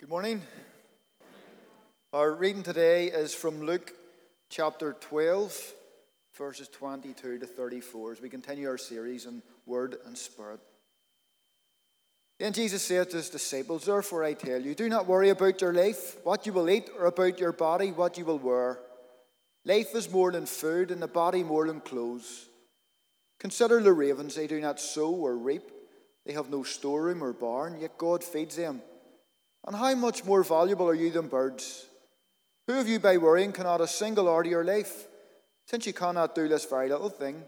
Good morning. Our reading today is from Luke chapter 12, verses 22 to 34, as we continue our series on Word and Spirit. Then Jesus said to his disciples, Therefore I tell you, do not worry about your life, what you will eat, or about your body, what you will wear. Life is more than food, and the body more than clothes. Consider the ravens, they do not sow or reap, they have no storeroom or barn, yet God feeds them. And how much more valuable are you than birds? Who of you by worrying can add a single hour to your life? Since you cannot do this very little thing,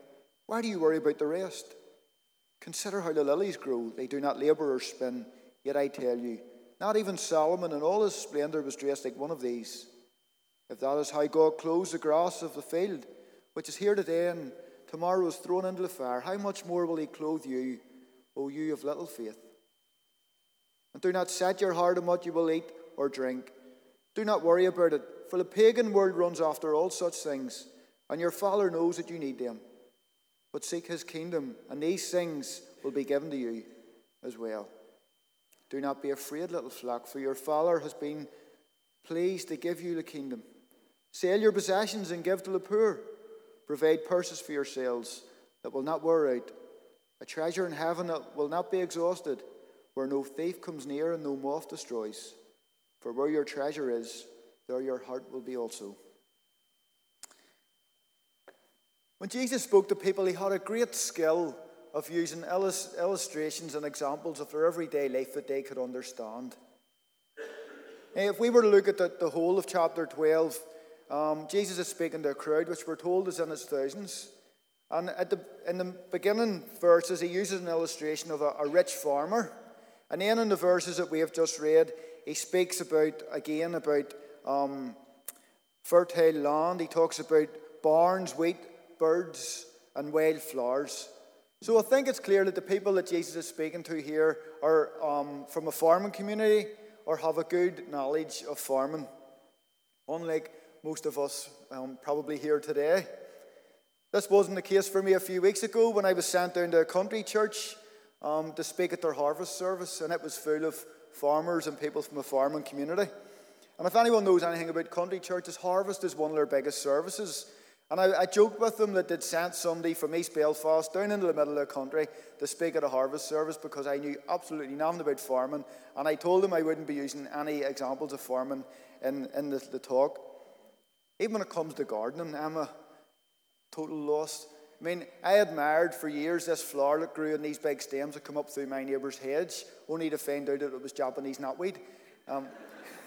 why do you worry about the rest? Consider how the lilies grow. They do not labor or spin. Yet I tell you, not even Solomon in all his splendor was dressed like one of these. If that is how God clothes the grass of the field, which is here today and tomorrow is thrown into the fire, how much more will he clothe you, O you of little faith? And do not set your heart on what you will eat or drink. Do not worry about it, for the pagan world runs after all such things, and your Father knows that you need them. But seek his kingdom, and these things will be given to you as well. Do not be afraid, little flock, for your Father has been pleased to give you the kingdom. Sell your possessions and give to the poor. Provide purses for yourselves that will not wear out, a treasure in heaven that will not be exhausted where no thief comes near and no moth destroys. For where your treasure is, there your heart will be also. When Jesus spoke to people, he had a great skill of using illustrations and examples of their everyday life that they could understand. If we were to look at the, the whole of chapter 12, um, Jesus is speaking to a crowd which we're told is in its thousands. And at the, in the beginning verses, he uses an illustration of a, a rich farmer and then in the verses that we have just read, he speaks about, again, about um, fertile land. He talks about barns, wheat, birds, and wildflowers. So I think it's clear that the people that Jesus is speaking to here are um, from a farming community or have a good knowledge of farming, unlike most of us um, probably here today. This wasn't the case for me a few weeks ago when I was sent down to a country church um, to speak at their harvest service, and it was full of farmers and people from the farming community. And if anyone knows anything about country churches, harvest is one of their biggest services. And I, I joked with them that they'd sent somebody from East Belfast down into the middle of the country to speak at a harvest service because I knew absolutely nothing about farming. And I told them I wouldn't be using any examples of farming in, in the, the talk. Even when it comes to gardening, I'm a total loss. I mean, I admired for years this flower that grew in these big stems that come up through my neighbour's hedge, only to find out that it was Japanese knotweed. Um,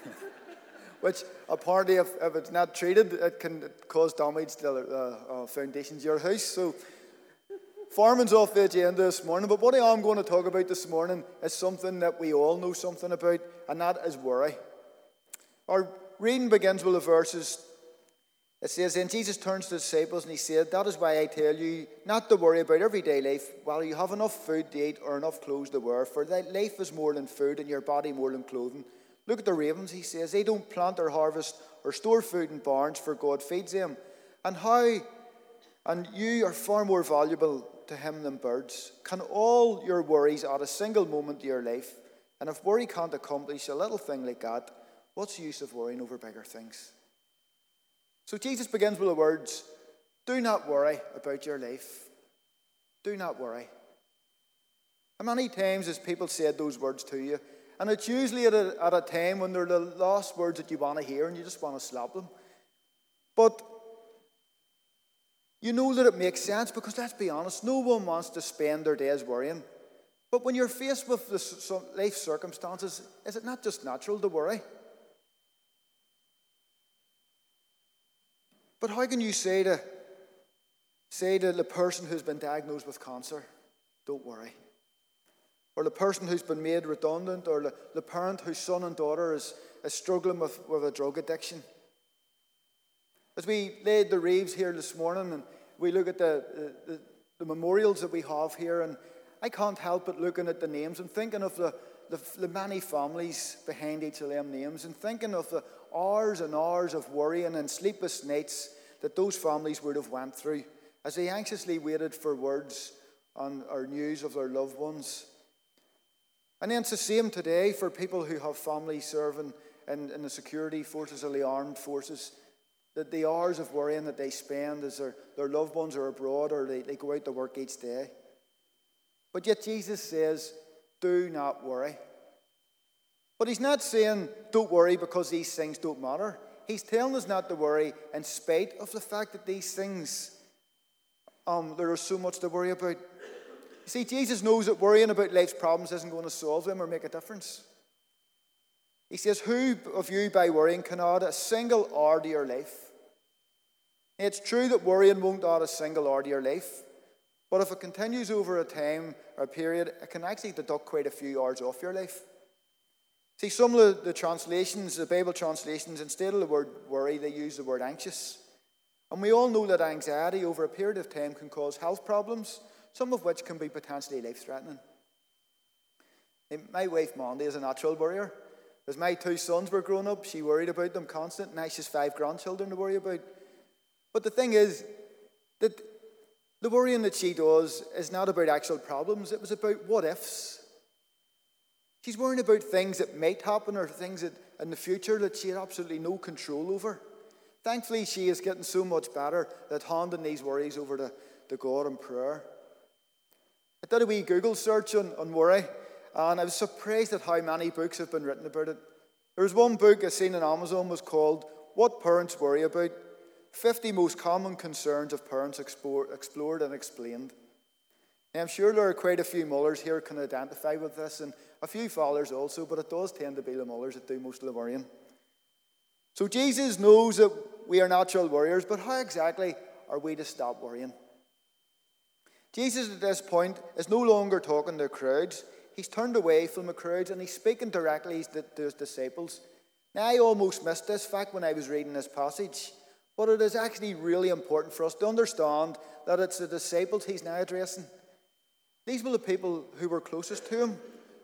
which apparently, if, if, it's not treated, it can cause damage to the uh, uh, foundations of your house. So, farming's off the agenda this morning, but what I am going to talk about this morning is something that we all know something about, and that is worry. Our reading begins with the verses it says, Then Jesus turns to the disciples and he said, That is why I tell you not to worry about everyday life while you have enough food to eat or enough clothes to wear, for that life is more than food and your body more than clothing. Look at the ravens, he says. They don't plant or harvest or store food in barns, for God feeds them. And how, and you are far more valuable to him than birds. Can all your worries add a single moment to your life? And if worry can't accomplish a little thing like that, what's the use of worrying over bigger things? So Jesus begins with the words Do not worry about your life. Do not worry. How many times has people said those words to you? And it's usually at a, at a time when they're the last words that you want to hear and you just want to slap them. But you know that it makes sense because let's be honest, no one wants to spend their days worrying. But when you're faced with the life circumstances, is it not just natural to worry? But how can you say to, say to the person who's been diagnosed with cancer, don't worry? Or the person who's been made redundant, or the, the parent whose son and daughter is, is struggling with, with a drug addiction. As we laid the reeves here this morning and we look at the, the, the memorials that we have here, and I can't help but looking at the names and thinking of the, the, the, many families behind each of them names and thinking of the hours and hours of worrying and sleepless nights that those families would have went through as they anxiously waited for words on, or news of their loved ones. And then it's the same today for people who have families serving in, in the security forces or the armed forces. That the hours of worrying that they spend as their, their loved ones are abroad or they, they go out to work each day. But yet Jesus says, do not worry. But he's not saying don't worry because these things don't matter. He's telling us not to worry in spite of the fact that these things, um, there is so much to worry about. You see, Jesus knows that worrying about life's problems isn't going to solve them or make a difference. He says, Who of you by worrying can add a single hour to your life? It's true that worrying won't add a single hour to your life, but if it continues over a time or a period, it can actually deduct quite a few hours off your life. See, some of the translations, the Bible translations, instead of the word worry, they use the word anxious. And we all know that anxiety over a period of time can cause health problems, some of which can be potentially life threatening. My wife, Mandy, is a natural worrier. As my two sons were growing up, she worried about them constant. Now she's five grandchildren to worry about. But the thing is that the worrying that she does is not about actual problems, it was about what ifs. She's worrying about things that might happen or things that in the future that she had absolutely no control over. Thankfully, she is getting so much better that handing these worries over to, to God in prayer. I did a wee Google search on, on worry, and I was surprised at how many books have been written about it. There was one book I seen on Amazon was called What Parents Worry About 50 Most Common Concerns of Parents Explored and Explained. Now, I'm sure there are quite a few mothers here who can identify with this, and a few fathers also, but it does tend to be the mothers that do most of the worrying. So Jesus knows that we are natural warriors, but how exactly are we to stop worrying? Jesus at this point is no longer talking to crowds. He's turned away from the crowds and he's speaking directly to his disciples. Now, I almost missed this fact when I was reading this passage, but it is actually really important for us to understand that it's the disciples he's now addressing. These were the people who were closest to him,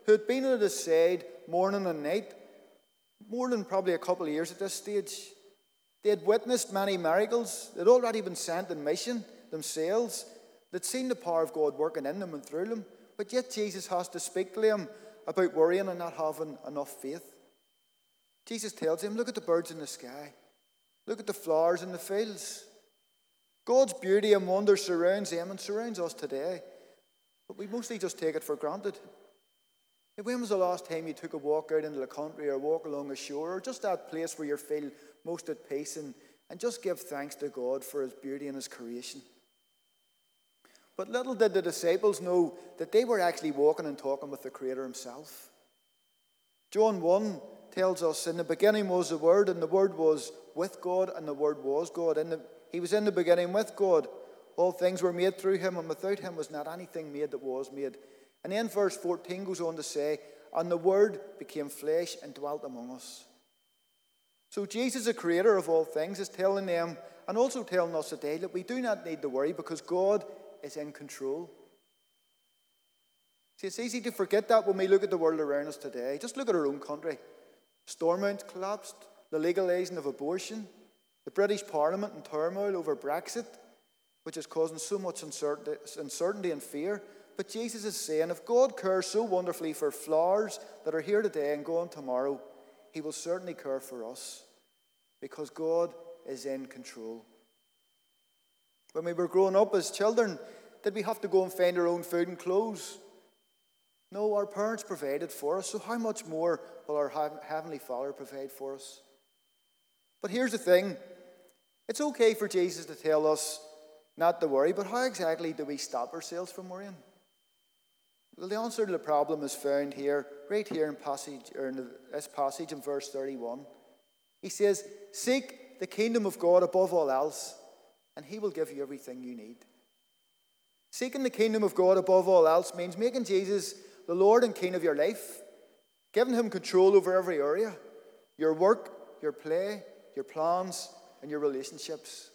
who had been at his side morning and night, more than probably a couple of years at this stage. They had witnessed many miracles. They'd already been sent in mission themselves. They'd seen the power of God working in them and through them. But yet Jesus has to speak to them about worrying and not having enough faith. Jesus tells him, Look at the birds in the sky. Look at the flowers in the fields. God's beauty and wonder surrounds them and surrounds us today. But we mostly just take it for granted. When was the last time you took a walk out into the country or walk along a shore or just that place where you feel most at peace and, and just give thanks to God for His beauty and His creation? But little did the disciples know that they were actually walking and talking with the Creator Himself. John 1 tells us, In the beginning was the Word, and the Word was with God, and the Word was God. And he was in the beginning with God. All things were made through him, and without him was not anything made that was made. And then verse 14 goes on to say, And the Word became flesh and dwelt among us. So Jesus, the creator of all things, is telling them and also telling us today that we do not need to worry because God is in control. See, it's easy to forget that when we look at the world around us today. Just look at our own country. Stormont collapsed, the legalising of abortion, the British Parliament in turmoil over Brexit, which is causing so much uncertainty and fear. But Jesus is saying if God cares so wonderfully for flowers that are here today and gone tomorrow, he will certainly care for us because God is in control. When we were growing up as children, did we have to go and find our own food and clothes? No, our parents provided for us, so how much more will our Heavenly Father provide for us? But here's the thing it's okay for Jesus to tell us not to worry, but how exactly do we stop ourselves from worrying? Well, the answer to the problem is found here, right here in passage or in this passage in verse 31. He says, Seek the kingdom of God above all else, and he will give you everything you need. Seeking the kingdom of God above all else means making Jesus the Lord and King of your life, giving him control over every area your work, your play, your plans, and your relationships.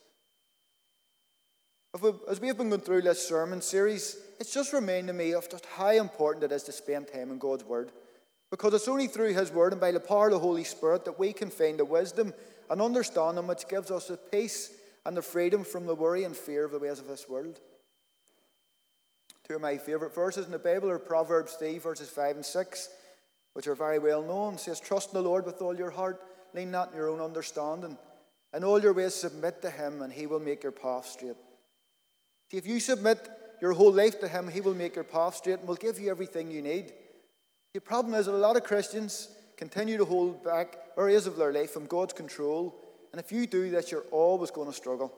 As we have been going through this sermon series, it's just reminded me of just how important it is to spend time in God's Word. Because it's only through His Word and by the power of the Holy Spirit that we can find the wisdom and understanding which gives us the peace and the freedom from the worry and fear of the ways of this world. Two of my favourite verses in the Bible are Proverbs 3, verses 5 and 6, which are very well known. It says, Trust in the Lord with all your heart, lean not on your own understanding. In all your ways submit to him, and he will make your path straight. See, if you submit your whole life to him, he will make your path straight and will give you everything you need. The problem is that a lot of Christians continue to hold back areas of their life from God's control, and if you do this, you're always going to struggle.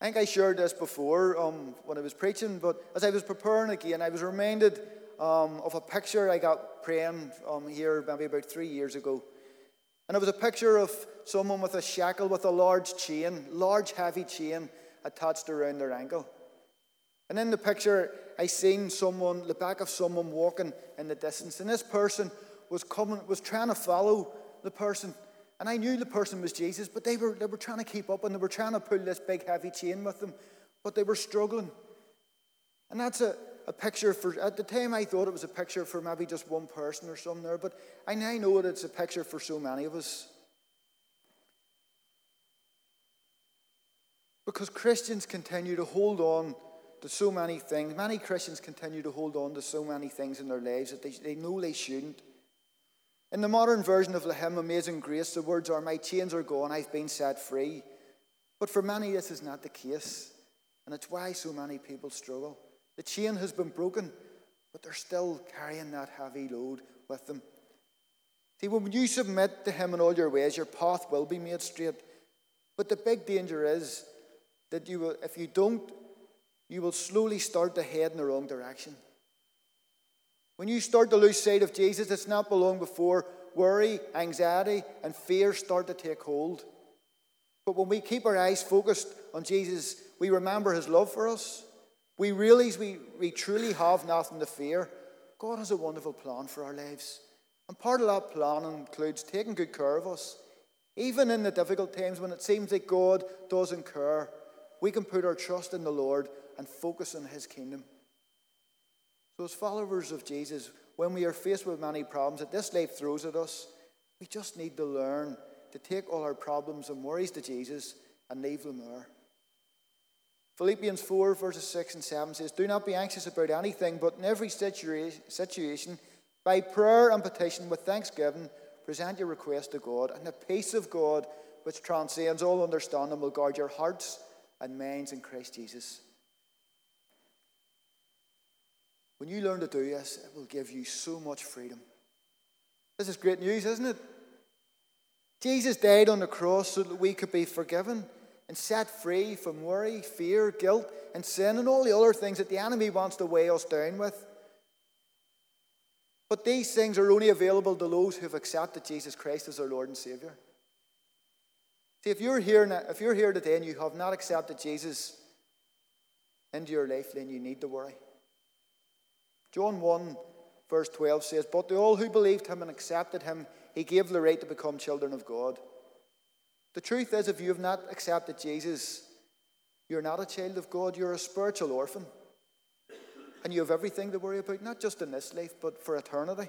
I think I shared this before um, when I was preaching, but as I was preparing again, I was reminded um, of a picture I got praying um, here maybe about three years ago. And it was a picture of someone with a shackle with a large chain, large heavy chain attached around their ankle. And in the picture, I seen someone, the back of someone walking in the distance. And this person was coming, was trying to follow the person and I knew the person was Jesus, but they were, they were trying to keep up and they were trying to pull this big heavy chain with them, but they were struggling. And that's a, a picture for, at the time I thought it was a picture for maybe just one person or something there, but I now know that it's a picture for so many of us. Because Christians continue to hold on to so many things. Many Christians continue to hold on to so many things in their lives that they, they know they shouldn't. In the modern version of the hymn Amazing Grace, the words are, My chains are gone, I've been set free. But for many, this is not the case. And it's why so many people struggle. The chain has been broken, but they're still carrying that heavy load with them. See, when you submit to Him in all your ways, your path will be made straight. But the big danger is that you will, if you don't, you will slowly start to head in the wrong direction. When you start to lose sight of Jesus, it's not long before worry, anxiety, and fear start to take hold. But when we keep our eyes focused on Jesus, we remember his love for us. We realize we, we truly have nothing to fear. God has a wonderful plan for our lives. And part of that plan includes taking good care of us. Even in the difficult times when it seems like God doesn't care, we can put our trust in the Lord and focus on his kingdom. So, as followers of Jesus, when we are faced with many problems that this life throws at us, we just need to learn to take all our problems and worries to Jesus and leave them there. Philippians 4, verses 6 and 7 says, Do not be anxious about anything, but in every situation, by prayer and petition with thanksgiving, present your request to God, and the peace of God, which transcends all understanding, will guard your hearts and minds in Christ Jesus. When you learn to do this, it will give you so much freedom. This is great news, isn't it? Jesus died on the cross so that we could be forgiven and set free from worry, fear, guilt, and sin, and all the other things that the enemy wants to weigh us down with. But these things are only available to those who have accepted Jesus Christ as their Lord and Savior. See, if you're here, now, if you're here today and you have not accepted Jesus into your life, then you need to worry. John 1, verse 12 says, But to all who believed him and accepted him, he gave the right to become children of God. The truth is, if you have not accepted Jesus, you're not a child of God, you're a spiritual orphan. And you have everything to worry about, not just in this life, but for eternity.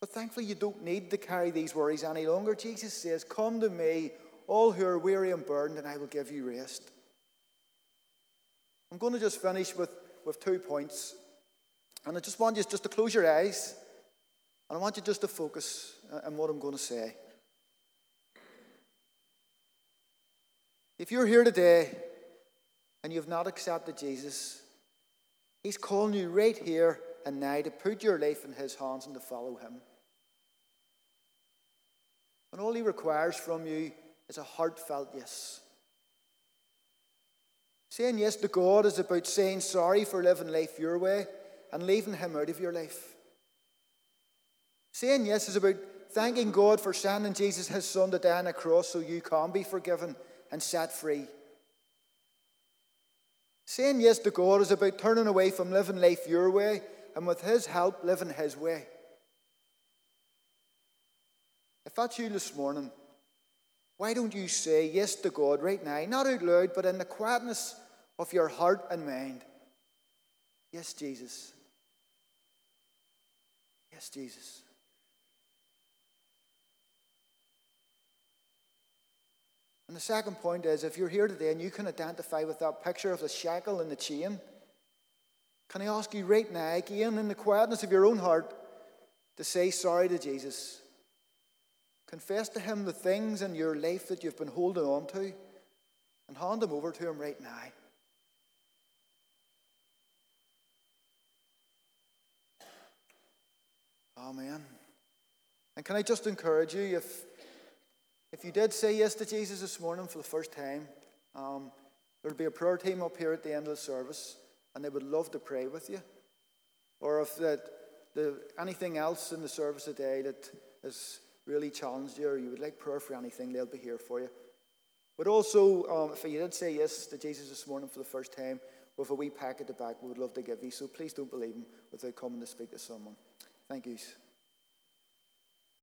But thankfully, you don't need to carry these worries any longer. Jesus says, Come to me, all who are weary and burdened, and I will give you rest. I'm going to just finish with with two points. And I just want you just to close your eyes. And I want you just to focus uh, on what I'm going to say. If you're here today and you've not accepted Jesus, He's calling you right here and now to put your life in His hands and to follow Him. And all He requires from you is a heartfelt yes. Saying yes to God is about saying sorry for living life your way and leaving Him out of your life. Saying yes is about thanking God for sending Jesus, His Son, to die on a cross so you can be forgiven and set free. Saying yes to God is about turning away from living life your way and with His help, living His way. If that's you this morning, why don't you say yes to God right now? Not out loud, but in the quietness of your heart and mind. Yes, Jesus. Yes, Jesus. And the second point is if you're here today and you can identify with that picture of the shackle and the chain, can I ask you right now, again, in the quietness of your own heart, to say sorry to Jesus? Confess to Him the things in your life that you've been holding on to and hand them over to Him right now. Amen. And can I just encourage you, if, if you did say yes to Jesus this morning for the first time, um, there'll be a prayer team up here at the end of the service, and they would love to pray with you. Or if that the, anything else in the service today that has really challenged you, or you would like prayer for anything, they'll be here for you. But also, um, if you did say yes to Jesus this morning for the first time, with a wee pack at the back, we would love to give you. So please don't believe him without coming to speak to someone. Thank you.